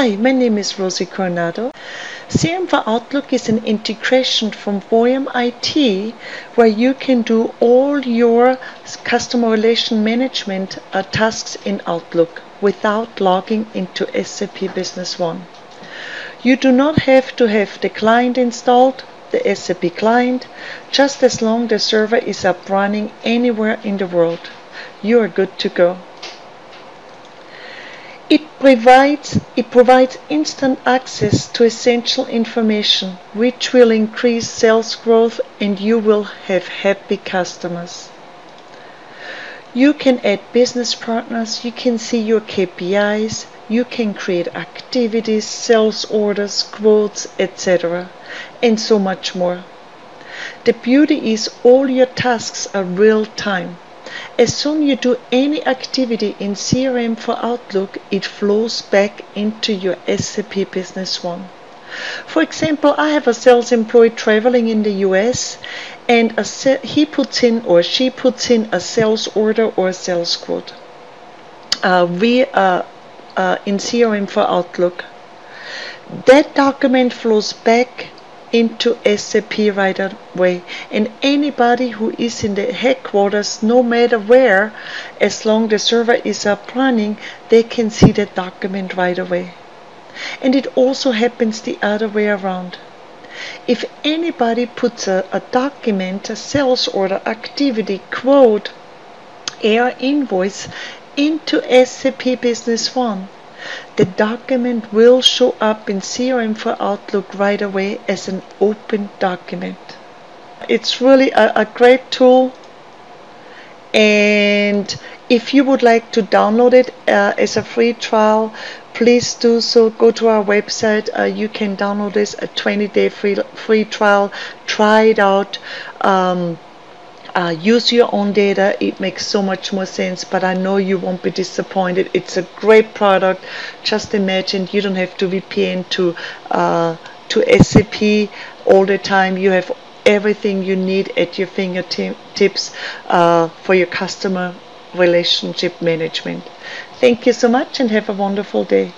Hi, my name is Rosie Coronado. CRM for Outlook is an integration from Boyum IT where you can do all your customer relation management uh, tasks in Outlook without logging into SAP Business One. You do not have to have the client installed, the SAP client, just as long the server is up running anywhere in the world. You are good to go. It provides, it provides instant access to essential information, which will increase sales growth and you will have happy customers. You can add business partners, you can see your KPIs, you can create activities, sales orders, quotes, etc., and so much more. The beauty is all your tasks are real time. As soon you do any activity in CRM for Outlook, it flows back into your SAP Business One. For example, I have a sales employee traveling in the US and he puts in or she puts in a sales order or a sales quote. Uh, we are uh, in CRM for Outlook. That document flows back into SAP right away. And anybody who is in the headquarters, no matter where, as long the server is up running, they can see that document right away. And it also happens the other way around. If anybody puts a, a document, a sales order, activity, quote, AR invoice into SAP Business One, the document will show up in CRM for Outlook right away as an open document. It's really a, a great tool and if you would like to download it uh, as a free trial please do so. Go to our website. Uh, you can download this a 20 day free free trial. Try it out. Um, uh, use your own data. It makes so much more sense but I know you won't be disappointed. It's a great product. Just imagine you don't have to VPN to uh, to SAP all the time. You have everything you need at your fingertips uh, for your customer relationship management. Thank you so much and have a wonderful day